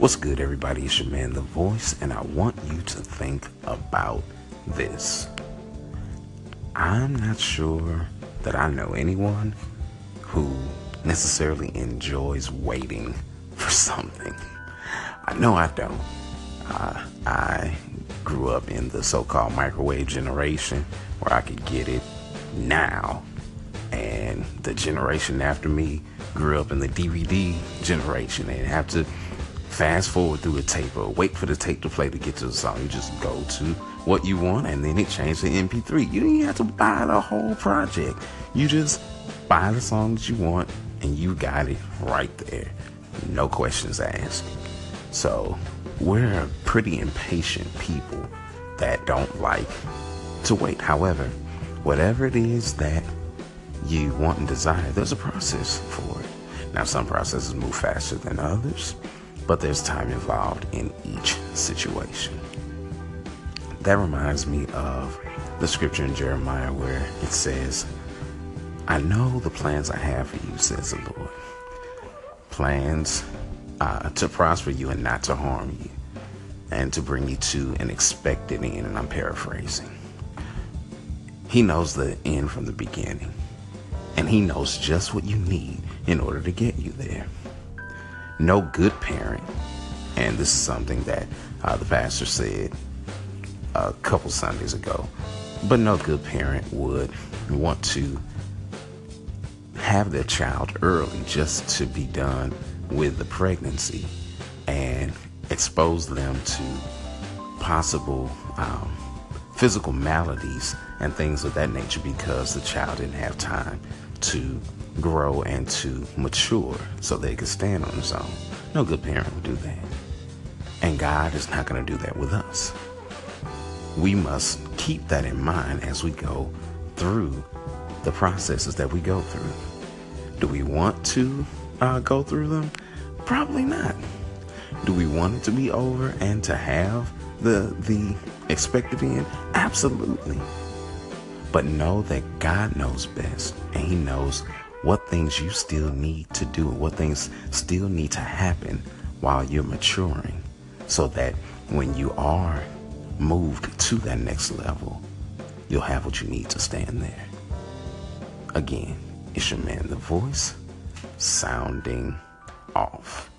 What's good, everybody? It's your man, The Voice, and I want you to think about this. I'm not sure that I know anyone who necessarily enjoys waiting for something. I know I don't. Uh, I grew up in the so called microwave generation where I could get it now. And the generation after me grew up in the DVD generation and have to fast forward through the tape or wait for the tape to play to get to the song. You just go to what you want and then it changes to MP3. You don't have to buy the whole project. You just buy the song that you want and you got it right there. No questions asked. So we're pretty impatient people that don't like to wait. However, whatever it is that you want and desire, there's a process for it. Now, some processes move faster than others but there's time involved in each situation. That reminds me of the scripture in Jeremiah where it says, I know the plans I have for you, says the Lord. Plans uh, to prosper you and not to harm you, and to bring you to an expected end. And I'm paraphrasing. He knows the end from the beginning, and He knows just what you need in order to get you there no good parent, and this is something that uh, the pastor said a couple Sundays ago, but no good parent would want to have their child early just to be done with the pregnancy and expose them to possible um, physical maladies and things of that nature because the child didn't have time to grow and to mature so they can stand on its own. No good parent would do that. And God is not going to do that with us. We must keep that in mind as we go through the processes that we go through. Do we want to uh, go through them? Probably not. Do we want it to be over and to have the the expected end? Absolutely. But know that God knows best and He knows what things you still need to do, what things still need to happen while you're maturing, so that when you are moved to that next level, you'll have what you need to stand there. Again, it's your man, The Voice, sounding off.